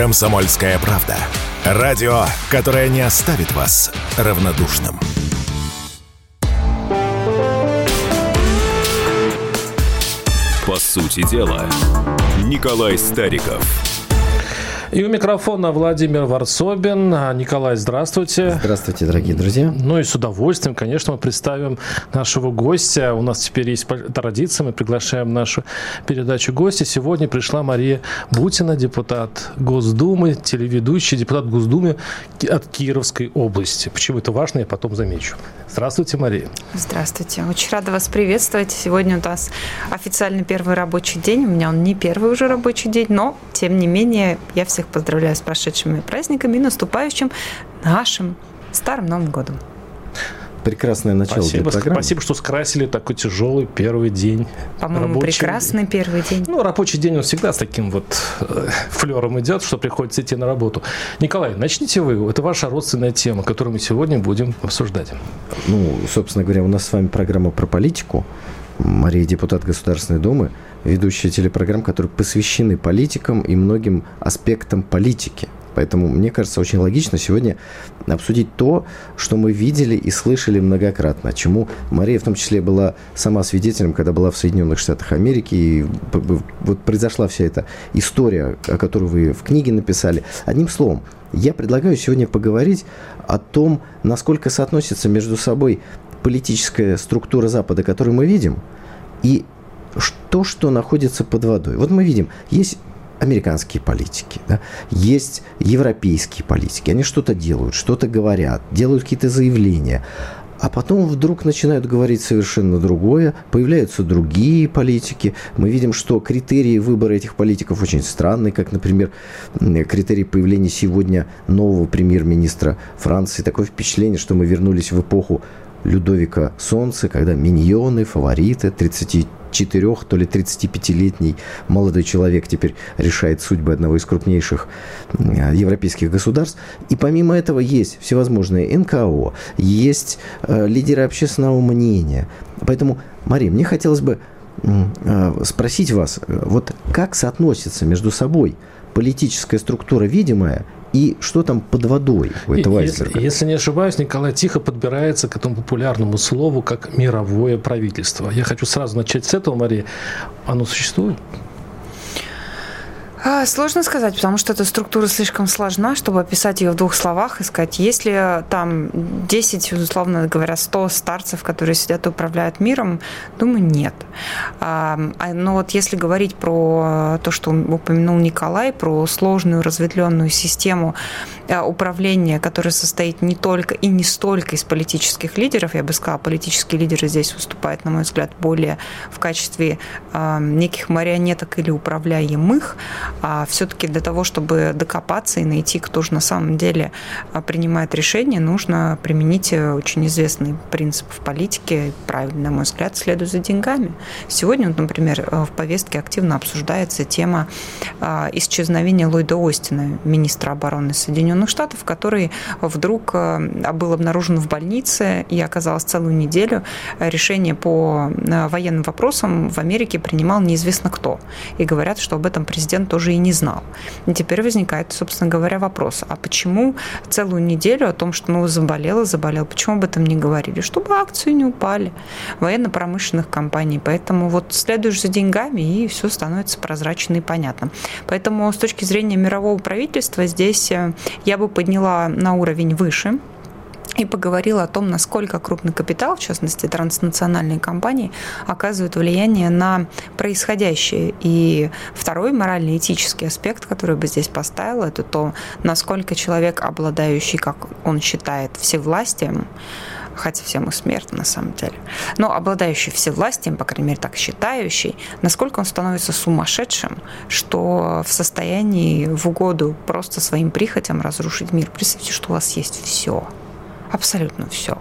«Комсомольская правда». Радио, которое не оставит вас равнодушным. По сути дела, Николай Стариков – и у микрофона Владимир Варсобин. Николай, здравствуйте. Здравствуйте, дорогие друзья. Ну и с удовольствием, конечно, мы представим нашего гостя. У нас теперь есть традиция, мы приглашаем нашу передачу гостя. Сегодня пришла Мария Бутина, депутат Госдумы, телеведущий, депутат Госдумы от Кировской области. Почему это важно, я потом замечу. Здравствуйте, Мария. Здравствуйте. Очень рада вас приветствовать. Сегодня у нас официальный первый рабочий день. У меня он не первый уже рабочий день, но, тем не менее, я всех поздравляю с прошедшими праздниками и наступающим нашим Старым Новым годом. Прекрасное начало спасибо, для программы. Спасибо, что скрасили такой тяжелый первый день. По-моему, рабочий... прекрасный первый день. Ну, рабочий день, он всегда с таким вот э, флером идет, что приходится идти на работу. Николай, начните вы. Это ваша родственная тема, которую мы сегодня будем обсуждать. Ну, собственно говоря, у нас с вами программа про политику. Мария депутат Государственной Думы, ведущая телепрограмм, которые посвящены политикам и многим аспектам политики. Поэтому, мне кажется, очень логично сегодня обсудить то, что мы видели и слышали многократно, чему Мария в том числе была сама свидетелем, когда была в Соединенных Штатах Америки, и вот произошла вся эта история, о которой вы в книге написали. Одним словом, я предлагаю сегодня поговорить о том, насколько соотносится между собой политическая структура Запада, которую мы видим, и то, что находится под водой. Вот мы видим, есть американские политики, да, есть европейские политики, они что-то делают, что-то говорят, делают какие-то заявления, а потом вдруг начинают говорить совершенно другое, появляются другие политики. Мы видим, что критерии выбора этих политиков очень странные, как, например, критерий появления сегодня нового премьер-министра Франции. Такое впечатление, что мы вернулись в эпоху Людовика Солнце, когда миньоны, фавориты, 34 то ли 35-летний молодой человек теперь решает судьбы одного из крупнейших европейских государств. И помимо этого есть всевозможные НКО, есть э, лидеры общественного мнения. Поэтому, Мария, мне хотелось бы э, спросить вас, э, вот как соотносится между собой политическая структура видимая и что там под водой у этого айсберга? Если, если не ошибаюсь, Николай тихо подбирается к этому популярному слову, как мировое правительство. Я хочу сразу начать с этого, Мария. Оно существует? А, сложно сказать, потому что эта структура слишком сложна, чтобы описать ее в двух словах и сказать, если там 10, условно говоря, 100 старцев, которые сидят и управляют миром, думаю, нет. А, а, но вот если говорить про то, что упомянул Николай, про сложную разветвленную систему управления, которая состоит не только и не столько из политических лидеров, я бы сказала, политические лидеры здесь выступают, на мой взгляд, более в качестве неких марионеток или управляемых, а все-таки для того, чтобы докопаться и найти, кто же на самом деле а, принимает решение, нужно применить э, очень известный принцип в политике, правильно, на мой взгляд, следует за деньгами. Сегодня, вот, например, э, в повестке активно обсуждается тема исчезновения Ллойда Остина, министра обороны Соединенных Штатов, который вдруг э, был обнаружен в больнице и оказалось целую неделю решение по военным вопросам в Америке принимал неизвестно кто. И говорят, что об этом президент тоже и не знал. И теперь возникает, собственно говоря, вопрос, а почему целую неделю о том, что ну, заболела, заболел, почему об этом не говорили? Чтобы акции не упали военно-промышленных компаний. Поэтому вот следуешь за деньгами, и все становится прозрачно и понятно. Поэтому с точки зрения мирового правительства здесь э, я бы подняла на уровень выше, и поговорила о том, насколько крупный капитал, в частности транснациональные компании, оказывают влияние на происходящее. И второй морально-этический аспект, который бы здесь поставил, это то, насколько человек, обладающий, как он считает, всевластием, хотя все мы смертны на самом деле, но обладающий всевластием, по крайней мере так считающий, насколько он становится сумасшедшим, что в состоянии в угоду просто своим прихотям разрушить мир. Представьте, что у вас есть все – абсолютно все.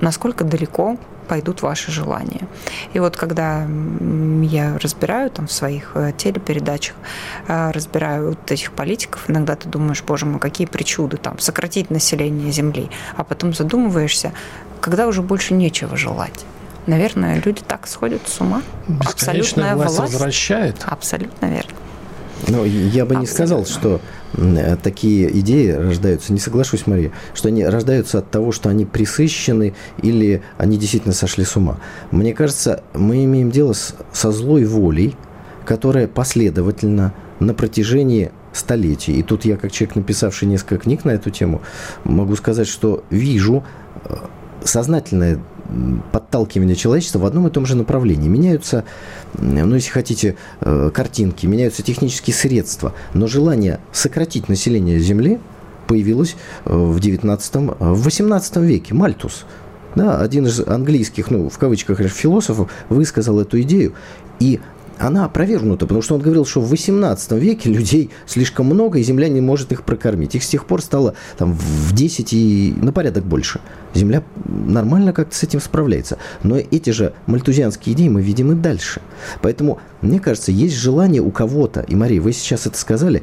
Насколько далеко пойдут ваши желания. И вот когда я разбираю там в своих э, телепередачах, э, разбираю вот этих политиков, иногда ты думаешь, боже мой, какие причуды там, сократить население Земли, а потом задумываешься, когда уже больше нечего желать. Наверное, люди так сходят с ума. Абсолютная власть, власть возвращает. Абсолютно верно. Ну, я бы не сказал, что такие идеи рождаются, не соглашусь, Мария, что они рождаются от того, что они присыщены или они действительно сошли с ума. Мне кажется, мы имеем дело с, со злой волей, которая последовательно на протяжении столетий. И тут я, как человек, написавший несколько книг на эту тему, могу сказать, что вижу э, сознательное подталкивание человечества в одном и том же направлении. Меняются, ну, если хотите, э, картинки, меняются технические средства, но желание сократить население Земли появилось э, в 19 в 18 веке. Мальтус, да, один из английских, ну, в кавычках, философов, высказал эту идею. И она опровергнута, потому что он говорил, что в 18 веке людей слишком много, и Земля не может их прокормить. Их с тех пор стало там, в 10 и на порядок больше. Земля нормально как-то с этим справляется. Но эти же мальтузианские идеи мы видим и дальше. Поэтому, мне кажется, есть желание у кого-то, и, Мария, вы сейчас это сказали,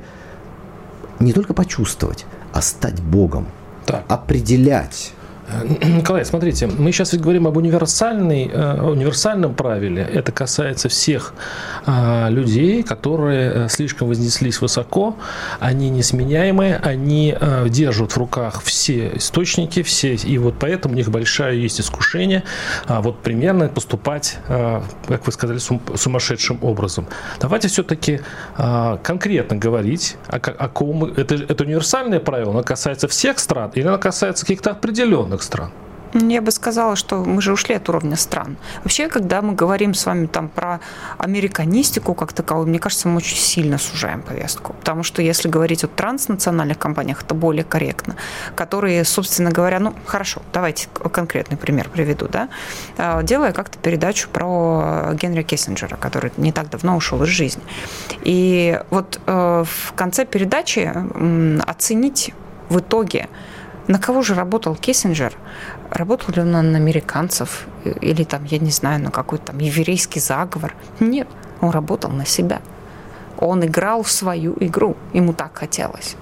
не только почувствовать, а стать Богом. Так. Определять Николай, смотрите, мы сейчас ведь говорим об универсальной, э, универсальном правиле. Это касается всех э, людей, которые э, слишком вознеслись высоко, они несменяемые, они держат в руках все источники, все, и вот поэтому у них большое есть искушение а, вот примерно поступать, как вы сказали, сумасшедшим образом. Давайте все-таки конкретно говорить, о, о ком это, это универсальное правило, оно касается всех стран или оно касается каких-то определенных определенных стран? Я бы сказала, что мы же ушли от уровня стран. Вообще, когда мы говорим с вами там про американистику как таковую, мне кажется, мы очень сильно сужаем повестку. Потому что если говорить о транснациональных компаниях, это более корректно, которые, собственно говоря, ну, хорошо, давайте конкретный пример приведу, да. А, делая как-то передачу про Генри Киссинджера, который не так давно ушел из жизни. И вот э, в конце передачи оценить в итоге, на кого же работал Киссинджер? Работал ли он на американцев или там, я не знаю, на какой-то там еврейский заговор? Нет, он работал на себя. Он играл в свою игру, ему так хотелось.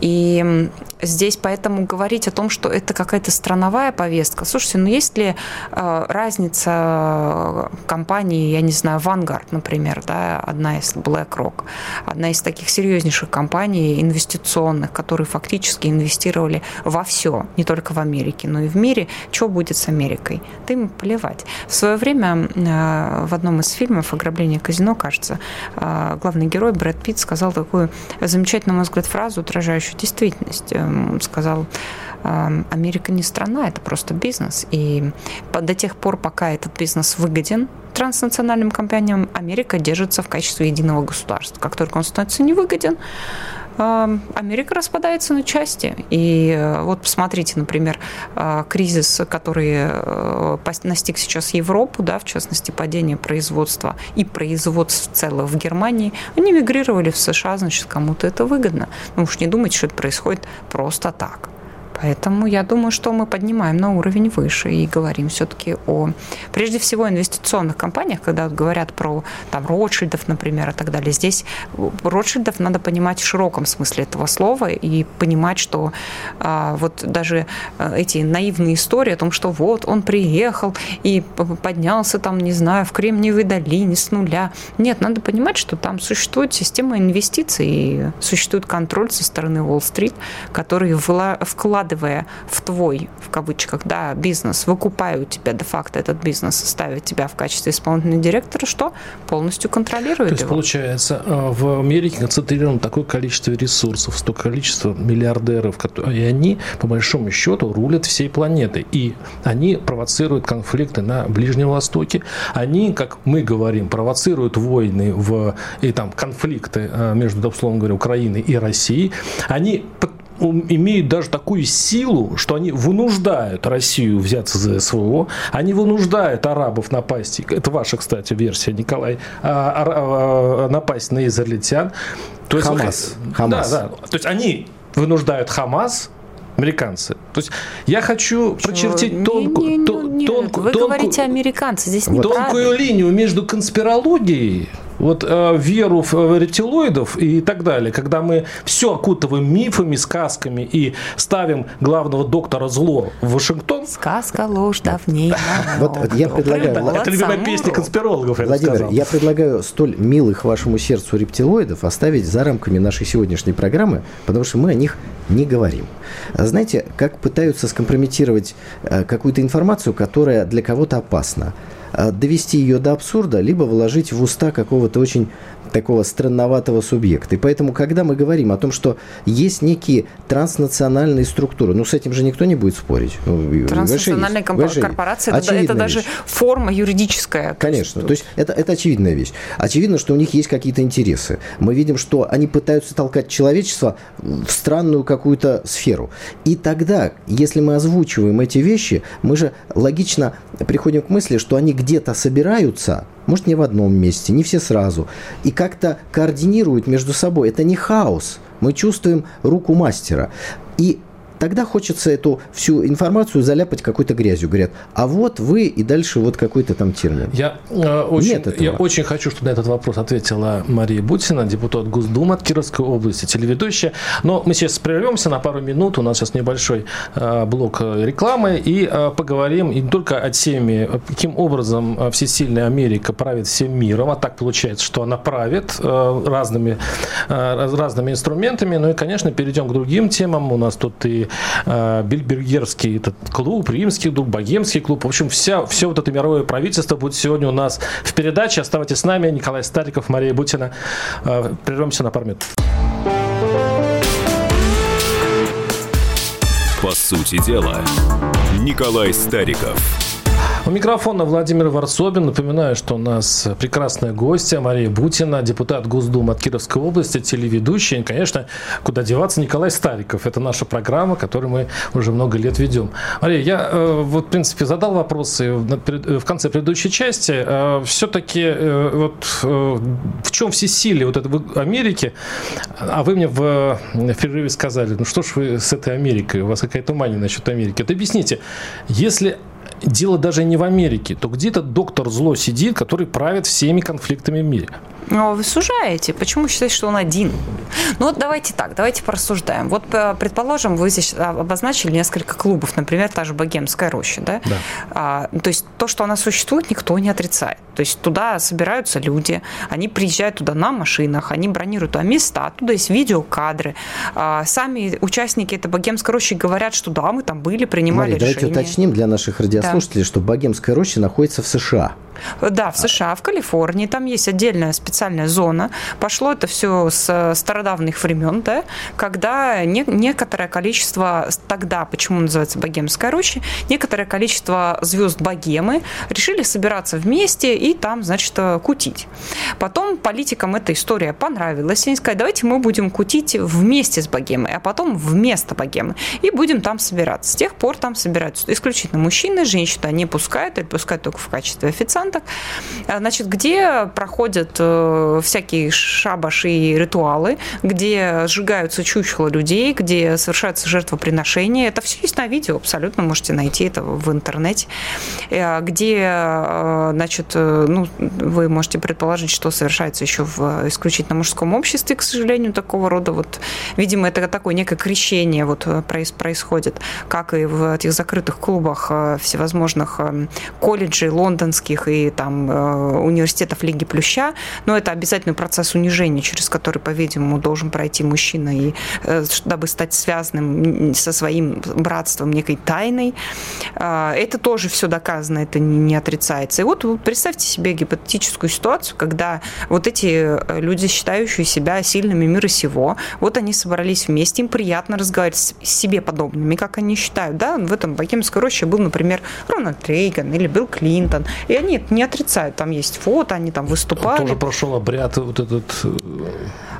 И здесь поэтому говорить о том, что это какая-то страновая повестка. Слушайте, ну есть ли э, разница компании, я не знаю, Vanguard, например, да, одна из BlackRock, одна из таких серьезнейших компаний инвестиционных, которые фактически инвестировали во все, не только в Америке, но и в мире. Что будет с Америкой? Да им плевать. В свое время э, в одном из фильмов «Ограбление казино», кажется, э, главный герой Брэд Питт сказал такую замечательную, на мой взгляд, фразу, отражающую действительность. Эм, сказал, эм, Америка не страна, это просто бизнес. И до тех пор, пока этот бизнес выгоден транснациональным компаниям, Америка держится в качестве единого государства. Как только он становится невыгоден, Америка распадается на части. И э, вот посмотрите, например, э, кризис, который э, настиг сейчас Европу, да, в частности, падение производства и производств целых в Германии, они мигрировали в США, значит, кому-то это выгодно. Ну уж не думайте, что это происходит просто так. Поэтому я думаю, что мы поднимаем на уровень выше и говорим все-таки о, прежде всего, инвестиционных компаниях, когда говорят про там Ротшильдов, например, и так далее. Здесь Ротшильдов надо понимать в широком смысле этого слова и понимать, что а, вот даже а, эти наивные истории о том, что вот он приехал и поднялся там, не знаю, в Кремниевой долине с нуля. Нет, надо понимать, что там существует система инвестиций и существует контроль со стороны Уолл-стрит, который вкладывает вкладывая в твой, в кавычках, да, бизнес, выкупая у тебя де-факто этот бизнес, ставят тебя в качестве исполнительного директора, что полностью контролирует То есть, его. получается, э, в Америке концентрировано такое количество ресурсов, столько количество миллиардеров, и они, по большому счету, рулят всей планетой. И они провоцируют конфликты на Ближнем Востоке. Они, как мы говорим, провоцируют войны в, и там конфликты э, между, условно говоря, Украиной и Россией. Они имеют даже такую силу, что они вынуждают Россию взяться за СВО, они вынуждают арабов напасть, это ваша, кстати, версия, Николай, а, а, а, напасть на израильтян. То есть, Хамас. Хамас. Да, да. То есть они вынуждают Хамас американцы. То есть я хочу Что? прочертить тонкую, не, не, тон, не, тонкую, вы тонкую, говорите американцы, здесь не тонкую линию между конспирологией вот э, веру в рептилоидов и так далее, когда мы все окутываем мифами, сказками и ставим главного доктора зло в Вашингтон. Сказка ложь давней. Вот, я предлагаю... Это любимая песня конспирологов, я Владимир, я предлагаю столь милых вашему сердцу рептилоидов оставить за рамками нашей сегодняшней программы, потому что мы о них не говорим. Знаете, как пытаются скомпрометировать э, какую-то информацию, которая для кого-то опасна? Э, довести ее до абсурда, либо вложить в уста какого-то очень такого странноватого субъекта. И поэтому, когда мы говорим о том, что есть некие транснациональные структуры, ну, с этим же никто не будет спорить. Ну, Транснациональные корпорации, это, это даже вещь. форма юридическая. Конечно, то есть это, это очевидная вещь. Очевидно, что у них есть какие-то интересы. Мы видим, что они пытаются толкать человечество в странную какую-то сферу. И тогда, если мы озвучиваем эти вещи, мы же логично приходим к мысли, что они где-то собираются, может, не в одном месте, не все сразу, и как-то координируют между собой. Это не хаос. Мы чувствуем руку мастера. И тогда хочется эту всю информацию заляпать какой-то грязью. Говорят, а вот вы и дальше вот какой-то там термин. Я, э, очень, Нет этого. я очень хочу, чтобы на этот вопрос ответила Мария Бутина, депутат Госдумы от Кировской области, телеведущая. Но мы сейчас прервемся на пару минут. У нас сейчас небольшой э, блок рекламы. И э, поговорим не только о теме, каким образом э, всесильная Америка правит всем миром. А так получается, что она правит э, разными, э, разными инструментами. Ну и, конечно, перейдем к другим темам. У нас тут и э, Бильбергерский этот клуб, Римский клуб, Богемский клуб. В общем, вся, все вот это мировое правительство будет сегодня у нас в передаче. Оставайтесь с нами. Николай Стариков, Мария Бутина. Э, прервемся на пару минут. По сути дела, Николай Стариков. У микрофона Владимир Варсобин. Напоминаю, что у нас прекрасная гостья Мария Бутина, депутат Госдумы от Кировской области, телеведущая. И, конечно, куда деваться, Николай Стариков. Это наша программа, которую мы уже много лет ведем. Мария, я э, вот, в принципе, задал вопросы в конце предыдущей части. Э, Все-таки э, вот в чем все силы вот этой Америки? А вы мне в перерыве сказали, ну что ж вы с этой Америкой, у вас какая-то мания насчет Америки. Вот объясните, если дело даже не в Америке, то где-то доктор зло сидит, который правит всеми конфликтами в мире. Но вы сужаете. Почему считаете, что он один? Ну вот давайте так, давайте порассуждаем. Вот, э, предположим, вы здесь обозначили несколько клубов, например, та же Богемская роща, да? да. А, то есть то, что она существует, никто не отрицает. То есть туда собираются люди, они приезжают туда на машинах, они бронируют туда места, туда есть видеокадры. А, сами участники этой Богемской рощи говорят, что да, мы там были, принимали Мария, решения. давайте уточним для наших радиослушателей, да. что Богемская роща находится в США. Да, в США, в Калифорнии, там есть отдельная специальная зона. Пошло это все с стародавних времен, да, когда не, некоторое количество, тогда, почему называется Богемская роща, некоторое количество звезд Богемы решили собираться вместе и там, значит, кутить. Потом политикам эта история понравилась, они сказали, давайте мы будем кутить вместе с Богемой, а потом вместо Богемы, и будем там собираться. С тех пор там собираются исключительно мужчины, женщины не пускают, или пускают только в качестве официантов, официанток, а, значит, где проходят э, всякие шабаши и ритуалы, где сжигаются чучело людей, где совершаются жертвоприношения. Это все есть на видео, абсолютно можете найти это в интернете, э, где, э, значит, ну, вы можете предположить, что совершается еще в исключительно мужском обществе, к сожалению, такого рода. Вот, видимо, это такое некое крещение вот происходит, как и в этих закрытых клубах всевозможных колледжей лондонских и и там, э, университетов Лиги Плюща, но это обязательный процесс унижения, через который, по-видимому, должен пройти мужчина, и, э, дабы стать связанным со своим братством некой тайной. Э, это тоже все доказано, это не отрицается. И вот представьте себе гипотетическую ситуацию, когда вот эти люди, считающие себя сильными мира сего, вот они собрались вместе, им приятно разговаривать с себе подобными, как они считают. Да? В этом богемской роще был, например, Рональд Рейган или Билл Клинтон. И они не отрицают. Там есть фото, они там выступали. Он тоже прошел обряд вот этот э,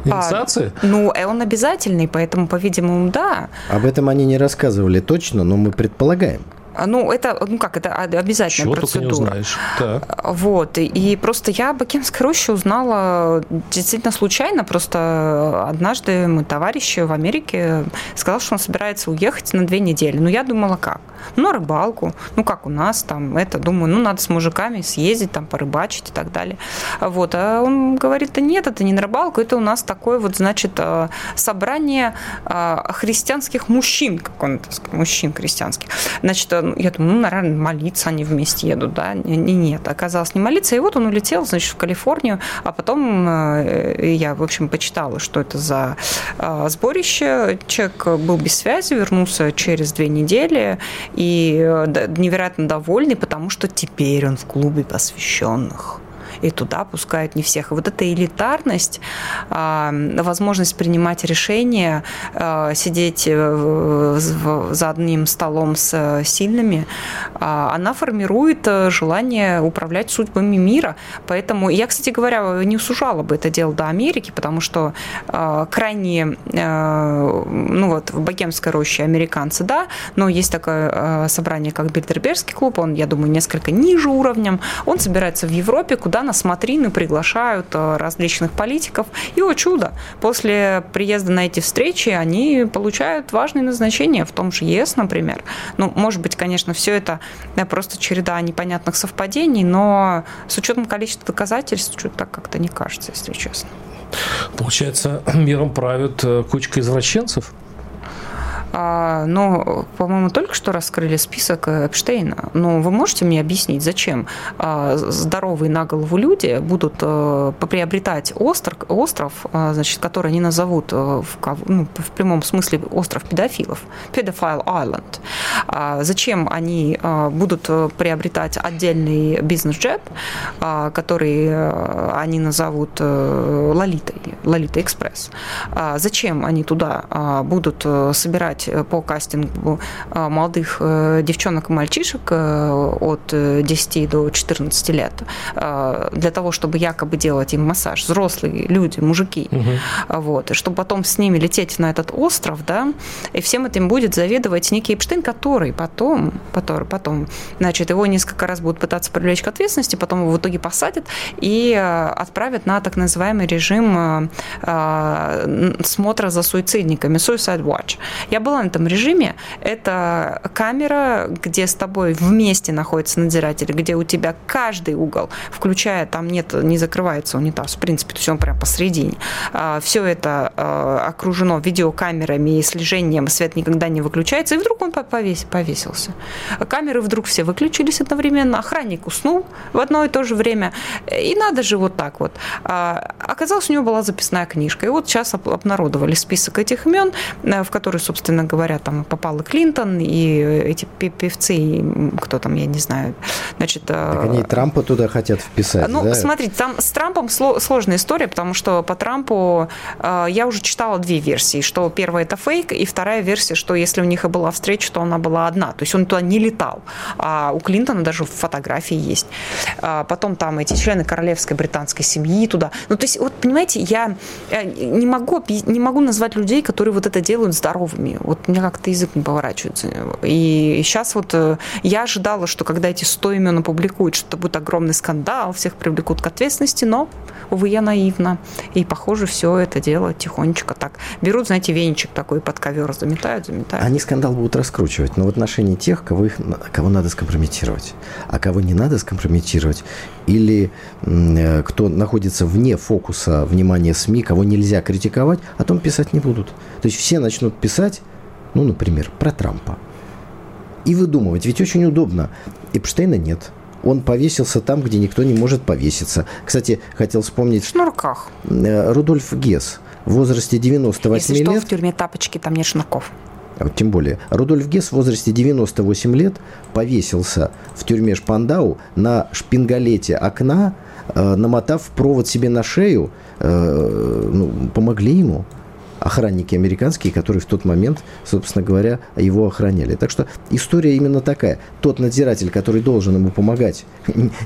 инициации? А, ну, э, он обязательный, поэтому, по-видимому, да. Об этом они не рассказывали точно, но мы предполагаем. Ну, это, ну как, это обязательная Чего процедура. Только не узнаешь. Так. Вот. И просто я об Бакинской роще узнала действительно случайно. Просто однажды мой товарищ в Америке сказал, что он собирается уехать на две недели. Ну, я думала, как? Ну, на рыбалку. Ну, как у нас там, это, думаю, ну, надо с мужиками съездить, там, порыбачить и так далее. Вот. А он говорит, да нет, это не на рыбалку, это у нас такое вот, значит, э, собрание христианских мужчин, как он мужчин христианских. Значит, я думаю, ну, наверное, молиться они вместе едут, да? И нет, оказалось не молиться. И вот он улетел, значит, в Калифорнию, а потом я, в общем, почитала, что это за сборище. Человек был без связи, вернулся через две недели, и э, невероятно довольный, потому что теперь он в клубе посвященных и туда пускают не всех. И вот эта элитарность, а, возможность принимать решения, а, сидеть э, за одним столом с сильными, а, она формирует э, желание управлять судьбами мира. Поэтому я, кстати говоря, не сужала бы это дело до Америки, потому что крайне, ну вот, в Богемской роще американцы, да, но есть такое собрание, как Бильдербергский клуб, он, я думаю, несколько ниже уровнем, он собирается в Европе, куда на смотрины приглашают э, различных политиков. И, о чудо, после приезда на эти встречи они получают важные назначения в том же ЕС, например. Ну, может быть, конечно, все это просто череда непонятных совпадений, но с учетом количества доказательств, что-то так как-то не кажется, если честно. Получается, миром правят э, кучка извращенцев? А, но, по-моему, только что раскрыли список Эпштейна. Но вы можете мне объяснить, зачем а, здоровые на голову люди будут э, приобретать остров, остров а, значит, который они назовут э, в, ну, в прямом смысле остров педофилов, Island. Зачем они будут э, приобретать отдельный бизнес-джет, который они назовут Лолитой, Лолита Экспресс? Зачем они туда будут собирать брать э, по кастингу э, молодых э, девчонок и мальчишек от 10 до 14 лет для того, чтобы якобы делать им массаж. Взрослые люди, мужики. Угу. Вот. И чтобы потом с ними лететь на этот остров, да, и всем этим будет заведовать некий Эпштейн, который потом, который потом, значит, его несколько раз будут пытаться привлечь к ответственности, потом его в итоге посадят и отправят на так называемый режим смотра за суицидниками, Suicide Watch. Я была на этом режиме. Это камера, где с тобой вместе находится надзиратель, где у тебя каждый угол, включая, там нет, не закрывается унитаз, в принципе, то есть он прям посередине. А, Все это а, окружено видеокамерами и слежением, свет никогда не выключается, и вдруг он повесил, повесился. Камеры вдруг все выключились одновременно, охранник уснул в одно и то же время, и надо же вот так вот. А, оказалось, у него была записная книжка, и вот сейчас обнародовали список этих имен, э, в который, собственно, собственно говоря, там попал и Клинтон, и эти певцы, и кто там, я не знаю. Значит, так они и Трампа туда хотят вписать, Ну, да? смотрите, там с Трампом сложная история, потому что по Трампу э, я уже читала две версии, что первая это фейк, и вторая версия, что если у них и была встреча, то она была одна, то есть он туда не летал. А у Клинтона даже фотографии есть. А потом там эти члены королевской британской семьи туда. Ну, то есть, вот, понимаете, я не могу, не могу назвать людей, которые вот это делают здоровыми. Вот у меня как-то язык не поворачивается. И сейчас вот э, я ожидала, что когда эти 100 имен опубликуют, что это будет огромный скандал, всех привлекут к ответственности, но, увы, я наивна. И, похоже, все это дело тихонечко так. Берут, знаете, венчик такой под ковер, заметают, заметают. Они скандал будут раскручивать, но в отношении тех, кого, их, кого надо скомпрометировать, а кого не надо скомпрометировать, или э, кто находится вне фокуса внимания СМИ, кого нельзя критиковать, о том писать не будут. То есть все начнут писать ну, например, про Трампа. И выдумывать, ведь очень удобно. Эпштейна нет. Он повесился там, где никто не может повеситься. Кстати, хотел вспомнить... В шнурках. Э, Рудольф Гесс в возрасте 98 Если лет... Что, в тюрьме тапочки, там нет шнурков. А тем более, Рудольф Гесс в возрасте 98 лет повесился в тюрьме Шпандау на шпингалете окна, э, намотав провод себе на шею. Э, ну, помогли ему охранники американские, которые в тот момент, собственно говоря, его охраняли. Так что история именно такая. Тот надзиратель, который должен ему помогать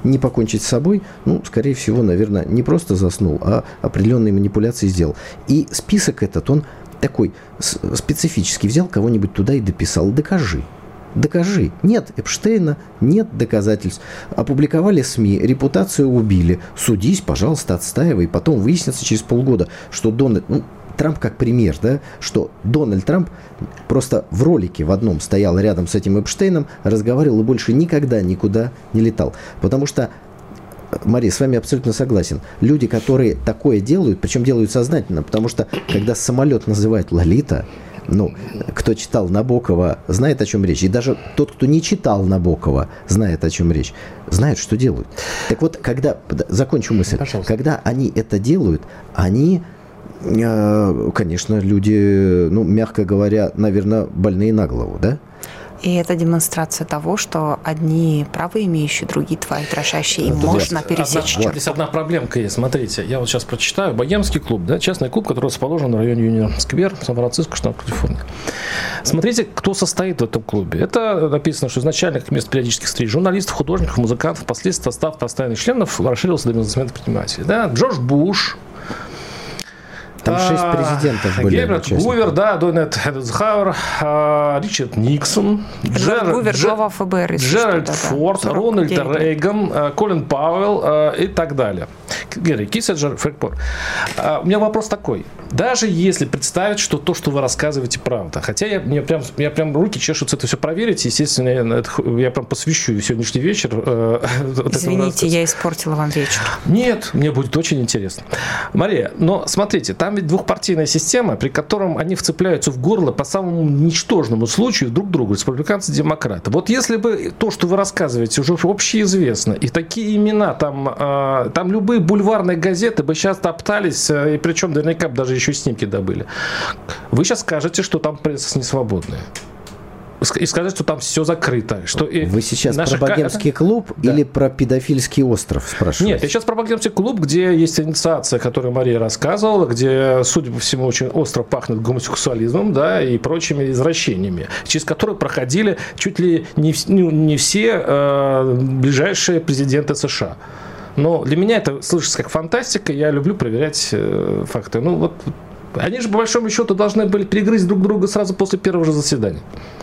не покончить с собой, ну, скорее всего, наверное, не просто заснул, а определенные манипуляции сделал. И список этот, он такой специфический. Взял кого-нибудь туда и дописал. Докажи. Докажи. Нет Эпштейна, нет доказательств. Опубликовали СМИ, репутацию убили. Судись, пожалуйста, отстаивай. Потом выяснится через полгода, что Дональд... Ну, Трамп как пример, да, что Дональд Трамп просто в ролике в одном стоял рядом с этим Эпштейном, разговаривал и больше никогда никуда не летал. Потому что Мария, с вами абсолютно согласен. Люди, которые такое делают, причем делают сознательно, потому что когда самолет называют Лолита, ну, кто читал Набокова, знает, о чем речь. И даже тот, кто не читал Набокова, знает, о чем речь. Знает, что делают. Так вот, когда... Закончу мысль. Пожалуйста. Когда они это делают, они конечно, люди, ну, мягко говоря, наверное, больные на голову, да? И это демонстрация того, что одни правы имеющие, другие твои дрожащие, и можно пересечь одна, Здесь одна проблемка есть. Смотрите, я вот сейчас прочитаю. Богемский клуб, да, частный клуб, который расположен в районе Юнион Сквер, Сан-Франциско, штат Калифорния. Смотрите, кто состоит в этом клубе. Это написано, что изначально как место периодических встреч журналистов, художников, музыкантов, впоследствии состав постоянных членов расширился до бизнесменов предпринимателей. Да? Джордж Буш, там шесть а, президентов были. Герберт Гувер, да, Дуайт Эйзенхауэр, а, Ричард Никсон, Джер, Гувер, Джер, глава ФБР. Джеральд Форд, Рональд Рейган, а, Колин Пауэлл и так далее. Герри Киссинджер, Фрэнк У меня вопрос такой. Даже если представить, что то, что вы рассказываете, правда, хотя я, мне прям, я прям руки чешутся это все проверить, естественно, я, это, я прям посвящу сегодняшний вечер. Э, Извините, я испортила вам вечер. Нет, мне будет очень интересно. Мария, но смотрите, там ведь двухпартийная система, при котором они вцепляются в горло по самому ничтожному случаю друг другу, республиканцы, демократы. Вот если бы то, что вы рассказываете, уже общеизвестно, и такие имена, там, э, там любые бульварные газеты бы сейчас топтались, э, и причем наверняка бы даже еще снимки добыли. Вы сейчас скажете, что там пресса не свободная и сказать, что там все закрыто. Что Вы сейчас про богемский клуб да. или про педофильский остров спрашиваете? Нет, я сейчас про богемский клуб, где есть инициация, которую Мария рассказывала, где, судя по всему, очень остро пахнет гомосексуализмом да, и прочими извращениями, через которые проходили чуть ли не, ну, не все э, ближайшие президенты США. Но для меня это слышится как фантастика, я люблю проверять э, факты. Ну вот они же, по большому счету, должны были перегрызть друг друга сразу после первого же заседания.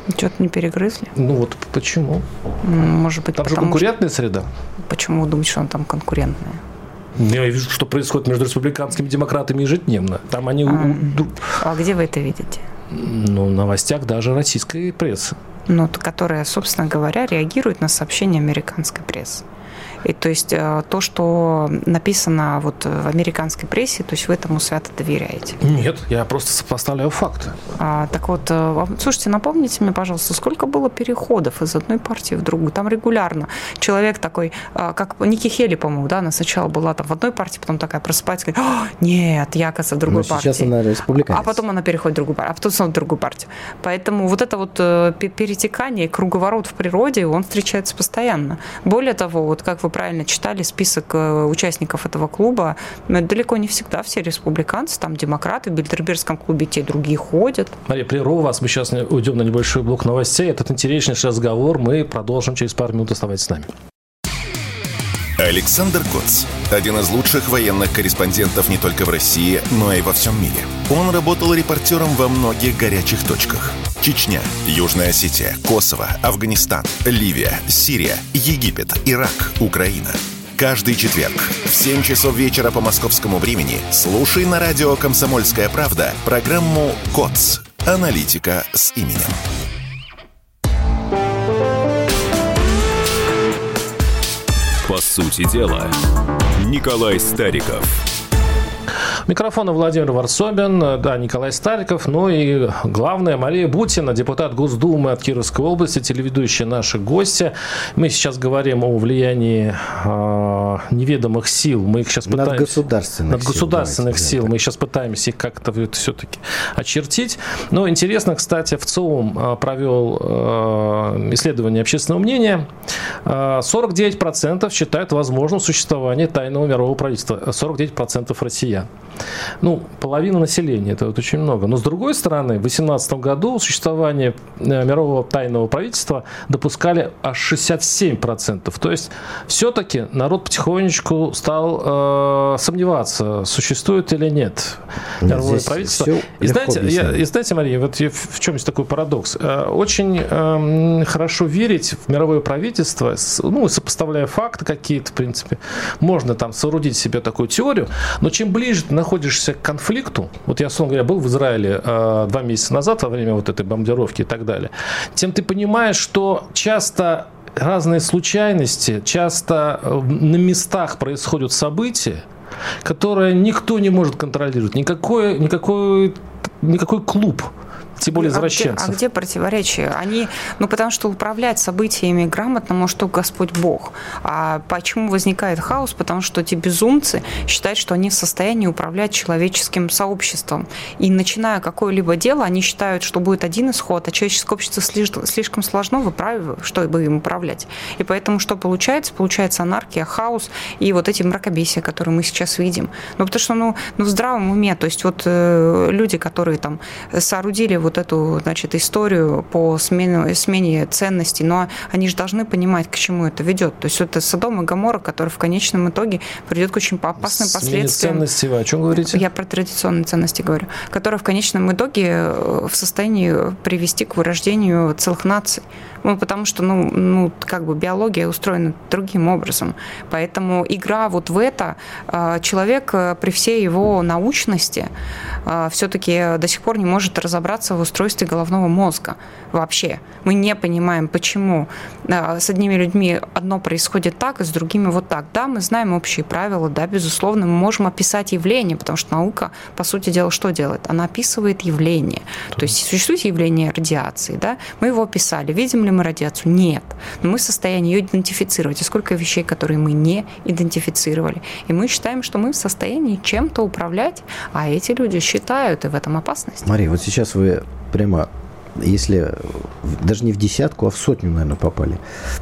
Что-то не перегрызли. Ну вот почему? Может быть, Там же конкурентная что... среда. Почему вы думаете, что она там конкурентная? Я вижу, что происходит между республиканскими демократами ежедневно. Там они... А, а где вы это видите? Ну, в новостях даже российской прессы. Ну, которая, собственно говоря, реагирует на сообщения американской прессы. И то есть э, то, что написано вот в американской прессе, то есть вы этому свято доверяете? Нет, я просто сопоставляю факты. А, так вот, э, слушайте, напомните мне, пожалуйста, сколько было переходов из одной партии в другую? Там регулярно человек такой, э, как Ники Хели, по-моему, да, она сначала была там в одной партии, потом такая просыпается, говорит, нет, я, оказывается, в другой Но партии. сейчас она республиканец. А потом она переходит в другую партию, а потом снова в другую партию. Поэтому вот это вот перетекание, круговорот в природе, он встречается постоянно. Более того, вот как вы правильно читали список э, участников этого клуба, далеко не всегда все республиканцы, там демократы, в Бильдербергском клубе те другие ходят. Мария, прерву вас, мы сейчас уйдем на небольшой блок новостей. Этот интереснейший разговор мы продолжим через пару минут. Оставайтесь с нами. Александр Коц. Один из лучших военных корреспондентов не только в России, но и во всем мире. Он работал репортером во многих горячих точках. Чечня, Южная Осетия, Косово, Афганистан, Ливия, Сирия, Египет, Ирак, Украина. Каждый четверг в 7 часов вечера по московскому времени слушай на радио «Комсомольская правда» программу «КОЦ. Аналитика с именем». По сути дела, Николай Стариков – Микрофона Владимир Варсобин, да, Николай Стариков, ну и главное, Мария Бутина, депутат Госдумы от Кировской области, телеведущая наши гости. Мы сейчас говорим о влиянии э, неведомых сил. Мы их сейчас пытаемся... Над государственных Над государственных сил. сил. Мы сейчас пытаемся их как-то все-таки очертить. Но интересно, кстати, в ЦИОМ а, провел э, исследование общественного мнения. 49% считают возможным существование тайного мирового правительства. 49% россиян. Ну, половина населения, это вот очень много. Но с другой стороны, в 2018 году существование э, мирового тайного правительства допускали аж 67%. То есть все-таки народ потихонечку стал э, сомневаться, существует или нет. мировое правительство. И знаете, я, и знаете, Мария, вот в чем есть такой парадокс? Э, очень э, хорошо верить в мировое правительство, ну, сопоставляя факты какие-то, в принципе, можно там соорудить себе такую теорию, но чем ближе ты находишься к конфликту, вот я, условно говоря, был в Израиле э, два месяца назад во время вот этой бомбардировки и так далее, тем ты понимаешь, что часто разные случайности, часто э, на местах происходят события, которые никто не может контролировать. Никакой, никакой, никакой клуб тем более извращенцев. А где, а где противоречия? Они, ну, потому что управлять событиями грамотно может только Господь Бог. А почему возникает хаос? Потому что эти безумцы считают, что они в состоянии управлять человеческим сообществом. И начиная какое-либо дело, они считают, что будет один исход, а человеческое общество слишком, слишком сложно, вы правы, чтобы им управлять. И поэтому что получается? Получается анархия, хаос и вот эти мракобесия, которые мы сейчас видим. Ну, потому что, ну, ну в здравом уме, то есть вот э, люди, которые там соорудили вот эту, значит, историю по смене, смене ценностей, но они же должны понимать, к чему это ведет. То есть это Содом и Гамора, который в конечном итоге приведет к очень опасным Смене последствиям. ценностей вы о чем говорите? Я про традиционные ценности говорю, которые в конечном итоге э, в состоянии привести к вырождению целых наций. Ну, потому что, ну, ну, как бы биология устроена другим образом. Поэтому игра вот в это, э, человек э, при всей его научности все-таки до сих пор не может разобраться в устройстве головного мозга вообще. Мы не понимаем, почему с одними людьми одно происходит так, и с другими вот так. Да, мы знаем общие правила, да, безусловно, мы можем описать явление, потому что наука, по сути дела, что делает? Она описывает явление. То есть существует явление радиации, да, мы его описали. Видим ли мы радиацию? Нет. Но мы в состоянии ее идентифицировать. И сколько вещей, которые мы не идентифицировали. И мы считаем, что мы в состоянии чем-то управлять, а эти люди считают, и в этом опасность. Мария, вот сейчас вы прямо если даже не в десятку, а в сотню, наверное, попали.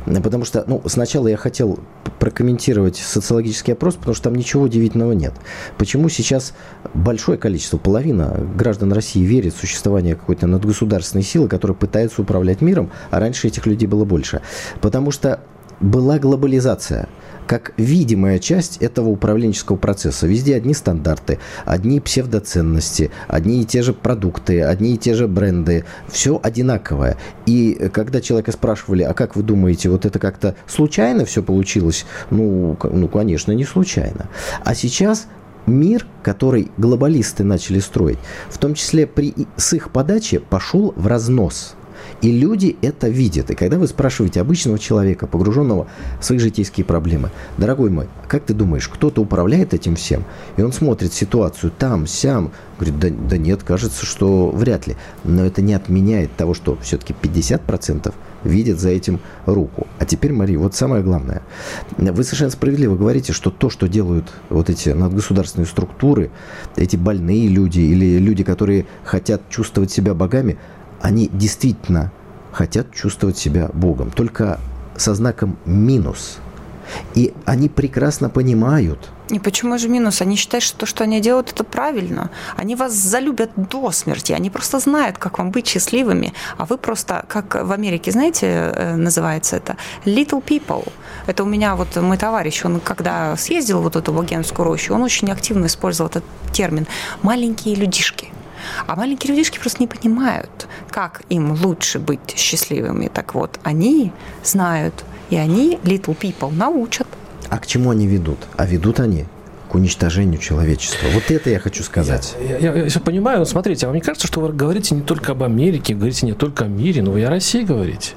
Потому что, ну, сначала я хотел прокомментировать социологический опрос, потому что там ничего удивительного нет. Почему сейчас большое количество, половина граждан России верит в существование какой-то надгосударственной силы, которая пытается управлять миром, а раньше этих людей было больше? Потому что была глобализация – как видимая часть этого управленческого процесса. Везде одни стандарты, одни псевдоценности, одни и те же продукты, одни и те же бренды. Все одинаковое. И когда человека спрашивали, а как вы думаете, вот это как-то случайно все получилось? Ну, ну, конечно, не случайно. А сейчас мир, который глобалисты начали строить, в том числе при, с их подачи, пошел в разнос – и люди это видят. И когда вы спрашиваете обычного человека, погруженного в свои житейские проблемы, дорогой мой, как ты думаешь, кто-то управляет этим всем? И он смотрит ситуацию там, сям, говорит, да, да нет, кажется, что вряд ли. Но это не отменяет того, что все-таки 50% видят за этим руку. А теперь, Мария, вот самое главное. Вы совершенно справедливо говорите, что то, что делают вот эти надгосударственные структуры, эти больные люди или люди, которые хотят чувствовать себя богами – они действительно хотят чувствовать себя Богом, только со знаком минус. И они прекрасно понимают. И почему же минус? Они считают, что то, что они делают, это правильно. Они вас залюбят до смерти. Они просто знают, как вам быть счастливыми. А вы просто, как в Америке, знаете, э, называется это little people. Это у меня вот мой товарищ, он когда съездил вот эту Богемскую рощу, он очень активно использовал этот термин «маленькие людишки». А маленькие людишки просто не понимают, как им лучше быть счастливыми. Так вот, они знают, и они, little people, научат. А к чему они ведут? А ведут они уничтожению человечества. Вот это я хочу сказать. Я, я, я, я понимаю, но смотрите, а вам не кажется, что вы говорите не только об Америке, говорите не только о мире, но вы и о России говорите.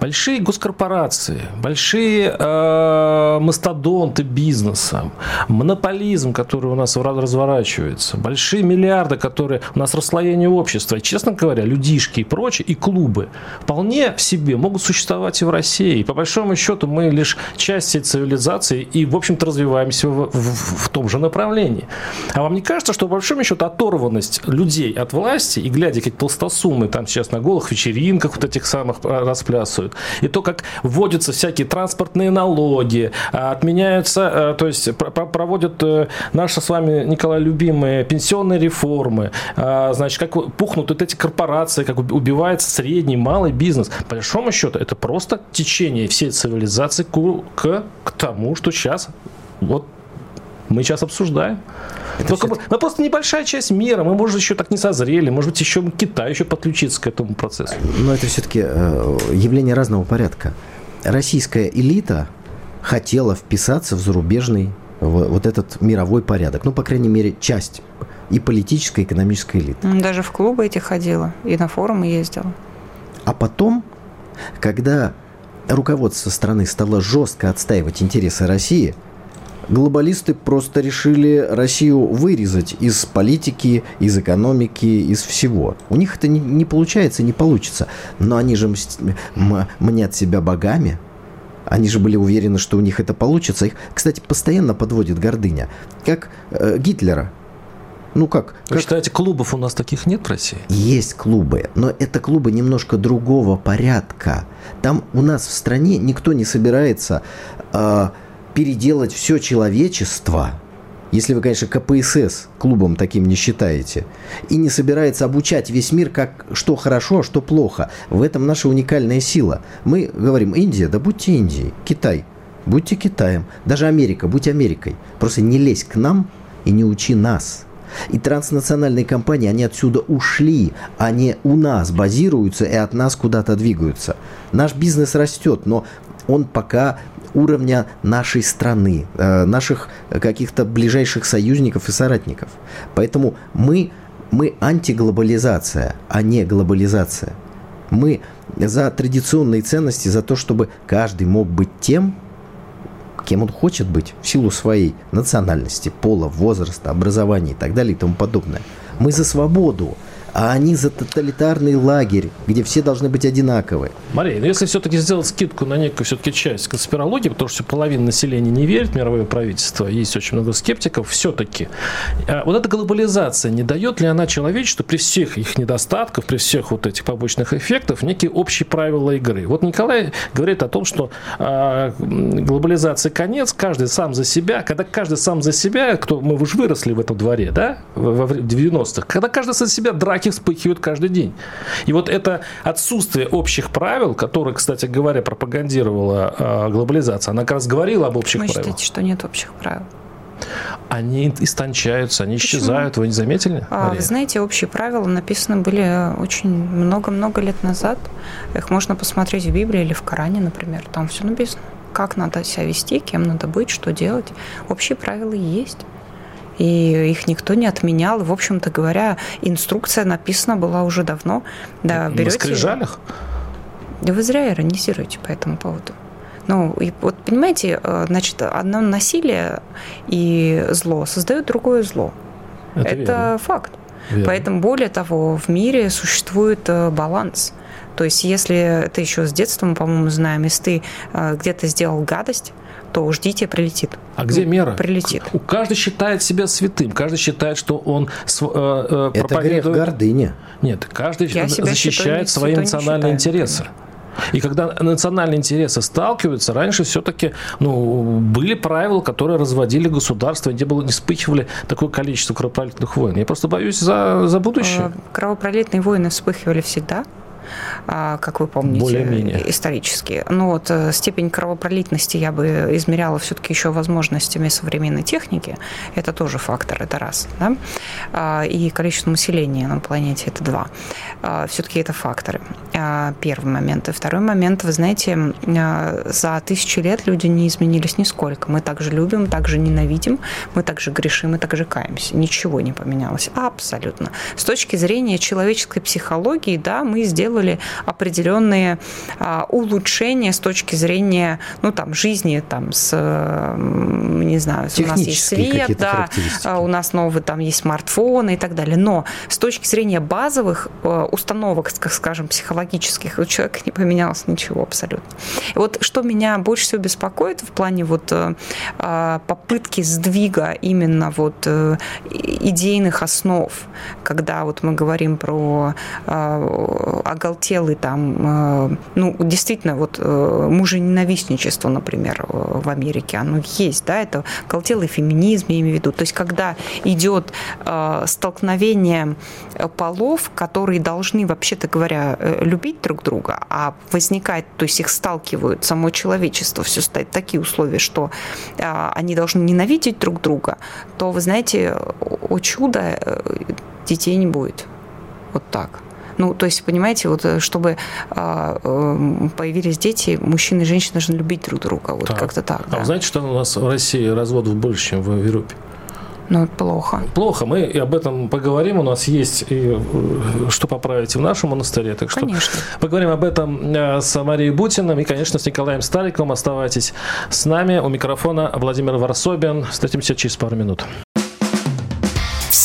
Большие госкорпорации, большие э, мастодонты бизнеса, монополизм, который у нас разворачивается, большие миллиарды, которые у нас расслоение общества, и, честно говоря, людишки и прочее, и клубы вполне в себе могут существовать и в России. И по большому счету мы лишь часть цивилизации и, в общем-то, развиваемся в, в, в том же направлении. А вам не кажется, что, по большому счету, оторванность людей от власти, и глядя, как толстосумы там сейчас на голых вечеринках вот этих самых расплясывают, и то, как вводятся всякие транспортные налоги, а, отменяются, а, то есть проводят э, наши с вами, Николай, любимые пенсионные реформы, а, значит, как пухнут вот эти корпорации, как убивается средний, малый бизнес. По большому счету, это просто течение всей цивилизации к, к, к тому, что сейчас вот Мы сейчас обсуждаем. Только мы, мы просто небольшая часть мира, мы, может, еще так не созрели, может быть, еще Китай еще подключится к этому процессу. Но это все-таки э, явление разного порядка. Российская элита хотела вписаться в зарубежный вот этот мировой порядок. Ну, по крайней мере, часть и политической, и экономической элиты. Даже в клубы эти ходила, и на форумы ездила. А потом, когда руководство страны стало жестко отстаивать интересы России, глобалисты просто решили Россию вырезать из политики, из экономики, из всего. У них это не, не получается, не получится. Но они же мнят себя богами. Они же были уверены, что у них это получится. Их, кстати, постоянно подводит гордыня. Как э, Гитлера. Ну как? Вы как... считаете, клубов у нас таких нет в России? Есть клубы, но это клубы немножко другого порядка. Там у нас в стране никто не собирается э, переделать все человечество, если вы, конечно, КПСС клубом таким не считаете, и не собирается обучать весь мир, как что хорошо, а что плохо. В этом наша уникальная сила. Мы говорим, Индия, да будьте Индией, Китай, будьте Китаем, даже Америка, будь Америкой. Просто не лезь к нам и не учи нас. И транснациональные компании, они отсюда ушли, они у нас базируются и от нас куда-то двигаются. Наш бизнес растет, но он пока уровня нашей страны, э, наших каких-то ближайших союзников и соратников. Поэтому мы, мы антиглобализация, а не глобализация. Мы за традиционные ценности, за то, чтобы каждый мог быть тем, кем он хочет быть в силу своей национальности, пола, возраста, образования и так далее и тому подобное. Мы за свободу, а они за тоталитарный лагерь, где все должны быть одинаковы. Мария, ну если все-таки сделать скидку на некую все-таки часть конспирологии, потому что половина населения не верит в мировое правительство, есть очень много скептиков, все-таки а вот эта глобализация, не дает ли она человечеству при всех их недостатках, при всех вот этих побочных эффектов, некие общие правила игры? Вот Николай говорит о том, что а, глобализация конец, каждый сам за себя, когда каждый сам за себя, кто мы уже выросли в этом дворе, да, в 90-х, когда каждый за себя драки драки вспыхивают каждый день. И вот это отсутствие общих правил, которые, кстати говоря, пропагандировала э, глобализация, она как раз говорила об общих Вы правилах. Вы считаете, что нет общих правил? Они истончаются, они Почему? исчезают. Вы не заметили? А, вы знаете, общие правила написаны были очень много-много лет назад. Их можно посмотреть в Библии или в Коране, например. Там все написано. Как надо себя вести, кем надо быть, что делать. Общие правила есть и их никто не отменял. В общем-то говоря, инструкция написана была уже давно. Да, берете... На скрижалях? Вы зря иронизируете по этому поводу. Ну, и вот понимаете, э, значит, одно насилие и зло создают другое зло. Это, Это факт. Верно. Поэтому, более того, в мире существует э, баланс. То есть, если это еще с детства, мы, по-моему, знаем, если ты э, где-то сделал гадость, то ждите, прилетит. А где мера? Прилетит. У каждый считает себя святым, каждый считает, что он э, э, Это грех гордыни. Нет, каждый Я защищает свои национальные интересы. И когда национальные интересы сталкиваются, раньше все-таки ну, были правила, которые разводили государство, где было, не вспыхивали такое количество кровопролитных войн. Я просто боюсь за, за будущее. Э, кровопролитные войны вспыхивали всегда. А, как вы помните, Более-менее. исторически. Но вот э, степень кровопролитности я бы измеряла все-таки еще возможностями современной техники. Это тоже фактор, это раз. Да? А, и количество населения на планете – это два. А, все-таки это факторы. Первый момент. И второй момент, вы знаете, за тысячи лет люди не изменились нисколько. Мы также любим, также ненавидим, мы также грешим и также каемся. Ничего не поменялось. Абсолютно. С точки зрения человеческой психологии, да, мы сделали сделали определенные а, улучшения с точки зрения, ну, там, жизни, там, с, не знаю, у нас есть свет, да, а, у нас новый, там, есть смартфоны и так далее. Но с точки зрения базовых э, установок, скажем, психологических, у человека не поменялось ничего абсолютно. И вот что меня больше всего беспокоит в плане вот э, а, попытки сдвига именно вот э, идейных основ, когда вот мы говорим про оголтелый там, ну, действительно, вот мужененавистничество, например, в Америке, оно есть, да, это оголтелый феминизм, я имею в виду. То есть, когда идет столкновение полов, которые должны, вообще-то говоря, любить друг друга, а возникает, то есть их сталкивают, само человечество, все стоит такие условия, что они должны ненавидеть друг друга, то, вы знаете, о чудо, э, детей не будет. Вот так. Ну, то есть, понимаете, вот э, чтобы а, э, появились дети, мужчины и женщины должны любить друг друга. Вот так. как-то так. А да. вы знаете, что у нас в России разводов больше, чем в Европе? Ну, плохо. Плохо. Мы об этом поговорим. У нас есть и что поправить в нашем монастыре. Так что конечно. поговорим об этом с Марией Бутиным и, конечно, с Николаем Стариковым. Оставайтесь с нами. У микрофона Владимир Варсобин. Встретимся через пару минут.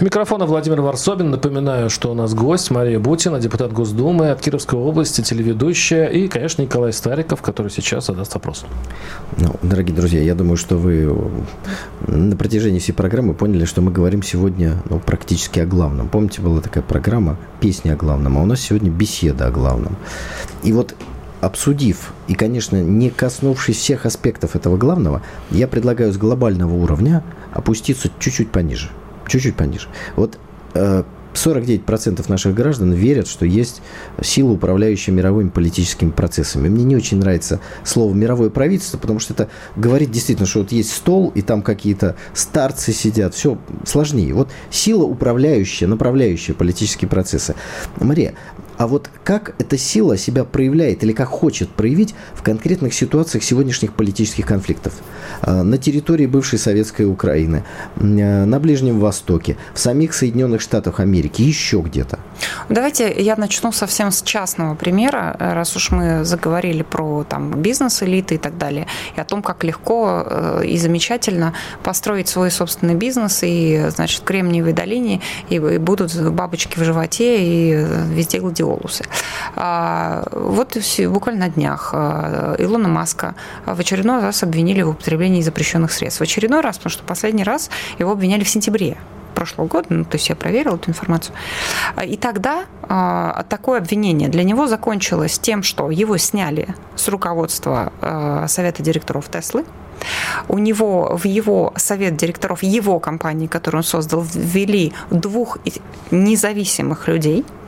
Микрофона Владимир Варсобин. Напоминаю, что у нас гость Мария Бутина, депутат Госдумы от Кировской области, телеведущая, и, конечно, Николай Стариков, который сейчас задаст вопрос. Ну, дорогие друзья, я думаю, что вы на протяжении всей программы поняли, что мы говорим сегодня ну, практически о главном. Помните, была такая программа «Песня о главном», а у нас сегодня беседа о главном. И вот обсудив и, конечно, не коснувшись всех аспектов этого главного, я предлагаю с глобального уровня опуститься чуть-чуть пониже – чуть-чуть пониже. Вот 49% э, наших граждан верят, что есть сила, управляющая мировыми политическими процессами. Мне не очень нравится слово «мировое правительство», потому что это говорит действительно, что вот есть стол, и там какие-то старцы сидят. Все сложнее. Вот сила, управляющая, направляющая политические процессы. Мария, а вот как эта сила себя проявляет или как хочет проявить в конкретных ситуациях сегодняшних политических конфликтов? А, на территории бывшей советской Украины, а, на Ближнем Востоке, в самих Соединенных Штатах Америки, еще где-то? Давайте я начну совсем с частного примера, раз уж мы заговорили про там, бизнес-элиты и так далее, и о том, как легко э, и замечательно построить свой собственный бизнес и, значит, в Кремниевой долине, и будут бабочки в животе, и э, везде гладиолусы радиолусы. А, вот буквально на днях а, Илона Маска в очередной раз обвинили в употреблении запрещенных средств. В очередной раз, потому что последний раз его обвиняли в сентябре прошлого года, ну, то есть я проверила эту информацию. И тогда э, такое обвинение для него закончилось тем, что его сняли с руководства э, Совета директоров Теслы. У него в его совет директоров его компании, которую он создал, ввели двух независимых людей – а,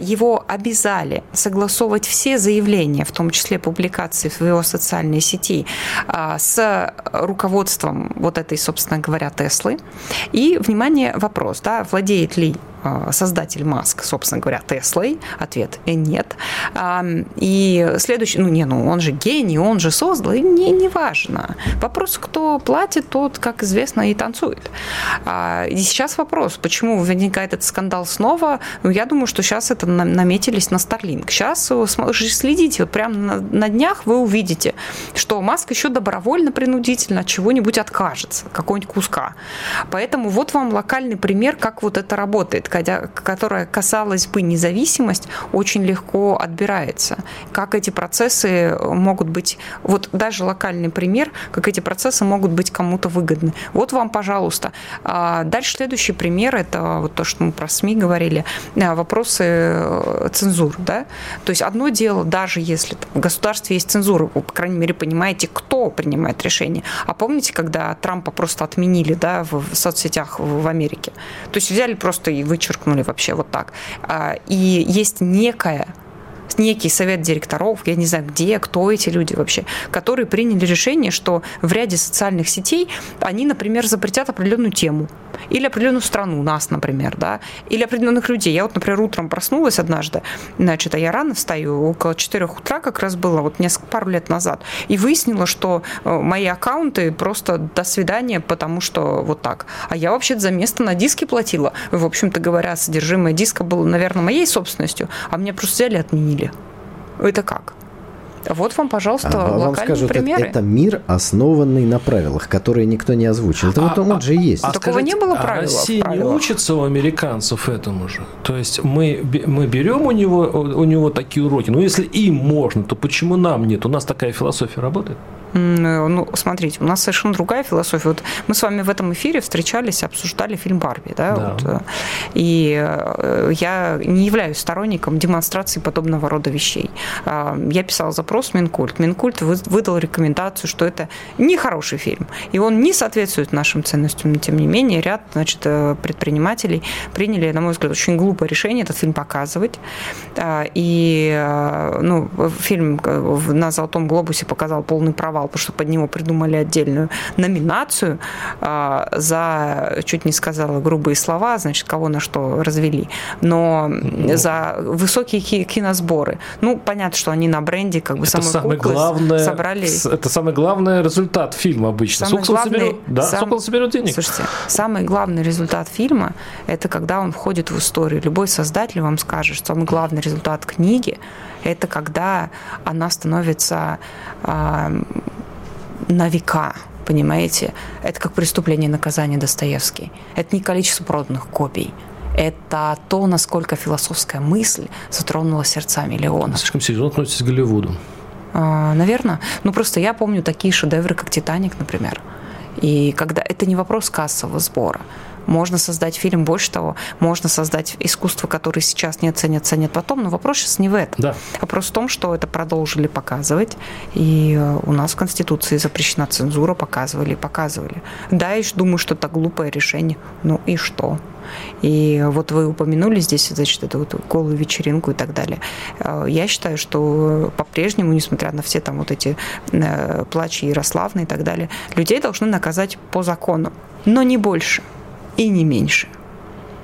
его обязали согласовывать все заявления, в том числе публикации в его социальной сети, а, с руководством вот этой, собственно говоря, Теслы. И, внимание, вопрос, да, владеет ли а, создатель Маск, собственно говоря, Теслой? Ответ – нет. И следующий, ну не, ну он же гений, он же создал, и не, не важно. Вопрос, кто платит, тот, как известно, и танцует. И сейчас вопрос, почему возникает этот скандал снова? Ну, я думаю, что сейчас это наметились на Starlink. Сейчас следите, вот прямо на днях вы увидите, что Маск еще добровольно, принудительно от чего-нибудь откажется, какого-нибудь куска. Поэтому вот вам локальный пример, как вот это работает которая касалась бы независимость, очень легко отбирается. Как эти процессы могут быть, вот даже локальный пример, как эти процессы могут быть кому-то выгодны. Вот вам, пожалуйста. А дальше следующий пример, это вот то, что мы про СМИ говорили, а, вопросы э, цензуры. Да? То есть одно дело, даже если в государстве есть цензура, вы, по крайней мере, понимаете, кто принимает решение. А помните, когда Трампа просто отменили да, в соцсетях в Америке? То есть взяли просто и вы вычеркнули вообще вот так. А, и есть некая некий совет директоров, я не знаю где, кто эти люди вообще, которые приняли решение, что в ряде социальных сетей они, например, запретят определенную тему или определенную страну, нас, например, да, или определенных людей. Я вот, например, утром проснулась однажды, значит, а я рано встаю, около 4 утра как раз было, вот несколько, пару лет назад, и выяснила, что э, мои аккаунты просто до свидания, потому что вот так. А я вообще за место на диске платила. В общем-то говоря, содержимое диска было, наверное, моей собственностью, а мне просто взяли и отменили. Это как? Вот вам, пожалуйста, А вам локальные скажут, это, примеры. это мир, основанный на правилах, которые никто не озвучил. Это вот он же и есть. А Такого не было а правила в Россия не учится у американцев этому же. То есть мы, мы берем у него, у него такие уроки. Ну, если им можно, то почему нам нет? У нас такая философия работает. Э, Ну, смотрите, у нас совершенно другая философия. Вот мы с вами в этом эфире встречались, обсуждали фильм «Барби», да, Да. вот, э, и э, я не являюсь сторонником демонстрации подобного рода вещей. А, Я писала запрос в Минкульт. Минкульт вы- выдал рекомендацию, что это нехороший фильм, и он не соответствует нашим ценностям, но тем не менее ряд значит, предпринимателей приняли, на мой взгляд, очень глупое решение этот фильм показывать. А, И ну, фильм на «Золотом глобусе» показал полный провал, потому что под него придумали отдельную номинацию а, за, чуть не сказала грубые слова, значит, кого на что развели, но за высокие ки- киносборы. Ну, понятно, что они на бренде как бы самой самое главное. собрали... Это самый главный результат фильма обычно. Самый он главный- соберет? Да, сам- он соберет денег? Слушайте, самый главный результат фильма – это когда он входит в историю. Любой создатель вам скажет, что самый главный результат книги – это когда она становится а, на века, понимаете? Это как преступление и наказание Достоевский. Это не количество проданных копий. Это то, насколько философская мысль затронула сердца миллионов. Слишком серьезно относитесь к Голливуду. А, Наверное. Ну, просто я помню такие шедевры, как «Титаник», например. И когда это не вопрос кассового сбора. Можно создать фильм, больше того, можно создать искусство, которое сейчас не оценят, ценят потом, но вопрос сейчас не в этом. Да. Вопрос в том, что это продолжили показывать, и э, у нас в Конституции запрещена цензура, показывали и показывали. Да, я ещё думаю, что это глупое решение. Ну и что? И вот вы упомянули здесь, значит, эту вот голую вечеринку и так далее. Э, Я считаю, что по-прежнему, несмотря на все там вот эти э, плачи Ярославны и так далее, людей должны наказать по закону, но не больше и не меньше.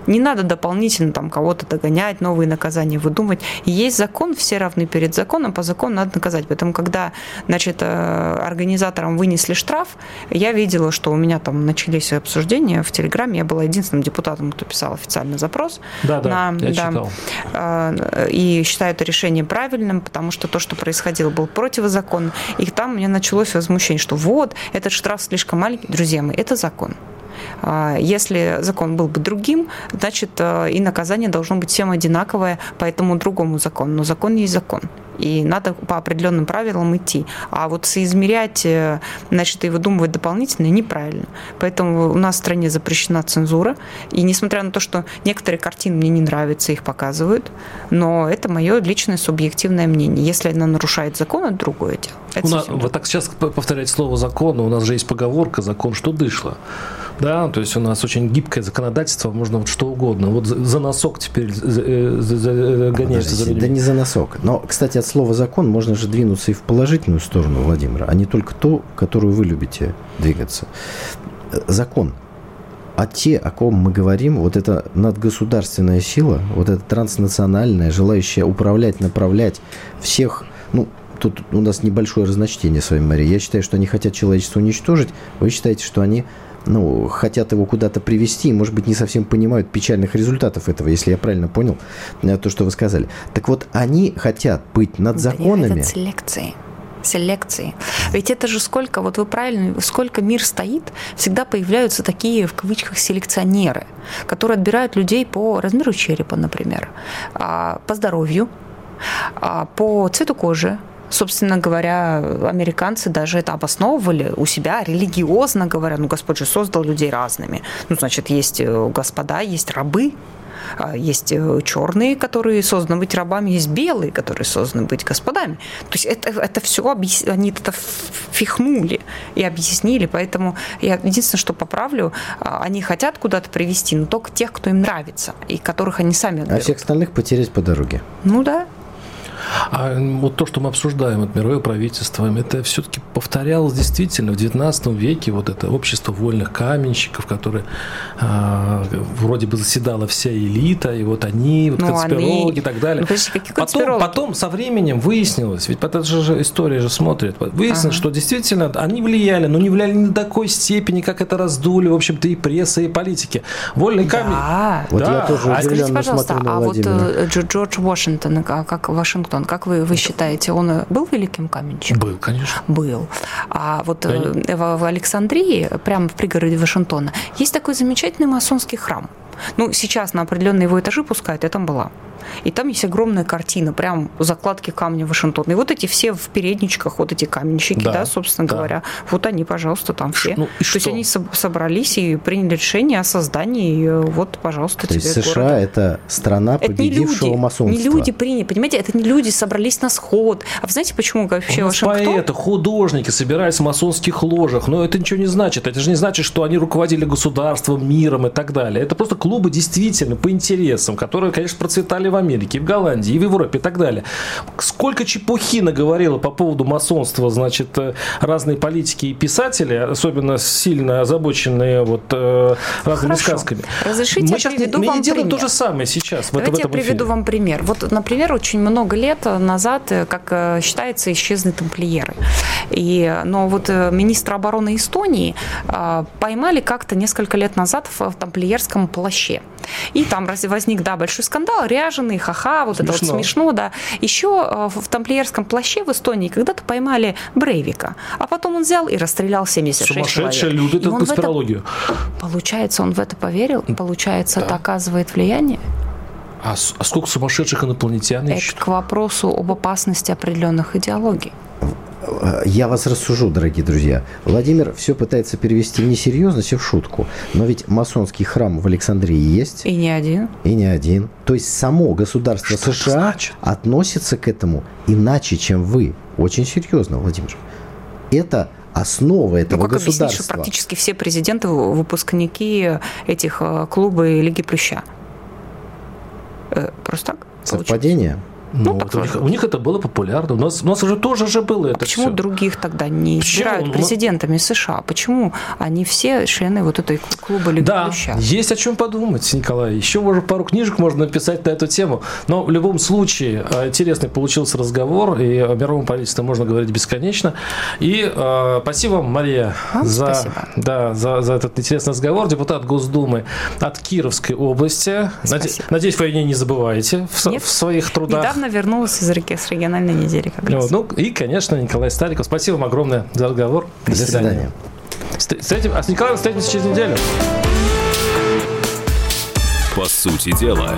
Не надо дополнительно там кого-то догонять, новые наказания выдумывать. Есть закон, все равны перед законом, по закону надо наказать. Поэтому, когда значит, э, организаторам вынесли штраф, я видела, что у меня там начались обсуждения в Телеграме. Я была единственным депутатом, кто писал официальный запрос. Да, да, на- я читал. Э, И считаю это решение правильным, потому что то, что происходило, было противозаконно. И там у меня началось возмущение, что вот, этот штраф слишком маленький. Друзья мои, это закон. А, Если закон был бы другим, значит, э, и наказание должно быть всем одинаковое по этому другому закону. Но закон есть закон. И надо по определенным правилам идти. А вот соизмерять, э, значит, и выдумывать дополнительно неправильно. Поэтому у нас в стране запрещена цензура. И несмотря на то, что некоторые картины мне не нравятся, их показывают, но это мое личное субъективное мнение. Если она нарушает закон, это другое дело. Это У нас- совсем вы так сейчас повторяете слово закон, у нас же есть поговорка «закон, что дышло». Да, то есть у нас очень гибкое законодательство, можно вот что угодно. Вот за, носок теперь э, за- э, гоняешься за людьми. да не за носок. Но, кстати, от слова закон можно же двинуться и в положительную сторону, Владимира, а не только ту, которую вы любите двигаться. Э, Закон. А те, о ком мы говорим, вот эта надгосударственная сила, вот эта транснациональная, желающая управлять, направлять всех, ну, тут у нас небольшое разночтение с вами, Мария. Я считаю, что они хотят человечество уничтожить. Вы считаете, что они ну, хотят его куда-то привести и, может быть, не совсем понимают печальных результатов этого, если я правильно понял э, то, что вы сказали. Так вот, они хотят быть над Да законами. это селекции. Селекции. Ведь это же сколько, вот вы правильно, сколько мир стоит, всегда появляются такие, в кавычках, селекционеры, которые отбирают людей по размеру черепа, например, а, по здоровью, а, по цвету кожи, Собственно говоря, американцы даже это обосновывали у себя религиозно говоря. Ну, Господь же создал людей разными. Ну, значит, есть э, господа, есть рабы, а, есть э, черные, которые созданы быть рабами, есть белые, которые созданы быть господами. То есть это, это все они это впихнули и объяснили. Поэтому я единственное, что поправлю, а, они хотят куда-то привести, но только тех, кто им нравится и которых они сами А отберут. всех остальных потерять по дороге. Ну да. А вот то, что мы обсуждаем, от мировое правительство, это все-таки повторялось действительно в 19 веке вот это общество вольных каменщиков, которое а, вроде бы заседала вся элита, и вот они, вот Ну, конспирологи они- и так далее. Ну, подожди, какие Потом, потом со временем выяснилось, ведь это же же история же смотрит, выяснилось, Ага. что действительно они влияли, но не влияли не до такой степени, как это раздули, в общем-то, и пресса, и политики. Вольный камень... Да. Вот Да. я тоже А Скажите, пожалуйста, смотрю на а вот э, Джо- Джордж Вашингтон, а как Вашингтон, как вы, вы считаете, он был великим каменщиком? Был, конечно. Был. А вот э, в, в Александрии, прямо в пригороде Вашингтона, есть такой замечательный масонский храм. Ну, сейчас на определенные его этажи пускают, я там была. И там есть огромная картина, прям закладки камня Вашингтона. И вот эти все в передничках, вот эти каменщики, Да, да, собственно да. говоря, вот они, пожалуйста, там все. ну и То есть что? они соб- собрались и приняли решение о создании, э, вот, пожалуйста, То тебе есть США города. это страна Это не люди, масонства. не люди приняли, понимаете, это не люди собрались на сход. А вы знаете, почему вообще У нас Вашингтон? поэты, художники собирались в масонских ложах, но это ничего не значит. Это же не значит, что они руководили государством, миром и так далее. Это просто клубы действительно по интересам, которые, конечно, процветали в Америке, и в Голландии, и в Европе и так далее. Сколько чепухи наговорило по поводу масонства, значит, э, разные политики и писатели, особенно сильно озабоченные вот э, разными Хорошо. сказками. Разрешите, мы я сейчас приведу мы не вам делаем то пример. же самое сейчас это- в Давайте я этом приведу эфире. вам пример. Вот, например, очень много лет назад, э, как э, считается, исчезли тамплиеры. И, но вот министра обороны Эстонии э, поймали как-то несколько лет назад в, в тамплиерском плаще. И там раз- возник, да, большой скандал, ряженый, ха-ха, вот это вот Смешно. смешно, да. Еще э, в тамплиерском плаще в Эстонии когда-то поймали Брейвика, а потом он взял и расстрелял 76 Сумасшедшие человек. любят И эту он в это- конспирологию. Получается, он в это поверил? Получается, это оказывает влияние? А, а сколько сумасшедших инопланетян Это к вопросу об опасности определенных идеологий. Я вас рассужу, дорогие друзья. Владимир все пытается перевести не серьезность, а в шутку. Но ведь масонский храм в Александрии есть, И не один. и не один. То есть само государство Что США значит? относится к этому иначе, чем вы. Очень серьезно, Владимир. Это основа этого Ну, как объяснить, что государства. практически все президенты выпускники этих э, клуба и Лиги Плюща? Э, Просто так? получилось? Совпадение? Ну, Ну, так вот у, них, у них это было популярно. У нас, у нас уже тоже же было А это почему всё. других тогда не избирают Ну, президентами США? Почему они все члены вот этой клуба Лиги Да, есть о чем подумать, Николай. Еще, может, пару книжек можно написать на эту тему. Но в любом случае, э, интересный получился разговор, и о мировом правительстве можно говорить бесконечно. И э, спасибо вам, Мария, Вам за, спасибо. Да, за, за этот интересный разговор. Депутат Госдумы от Кировской области. Спасибо. надеюсь, вы о ней не забываете в, Нет. в своих трудах. Недавно вернулась из, реки- с региональной недели как раз. Вот, ну и, конечно, Николай Стариков. Спасибо вам огромное за разговор. До свидания. Встр- встретим- а с Николаем встретимся через неделю. По сути дела,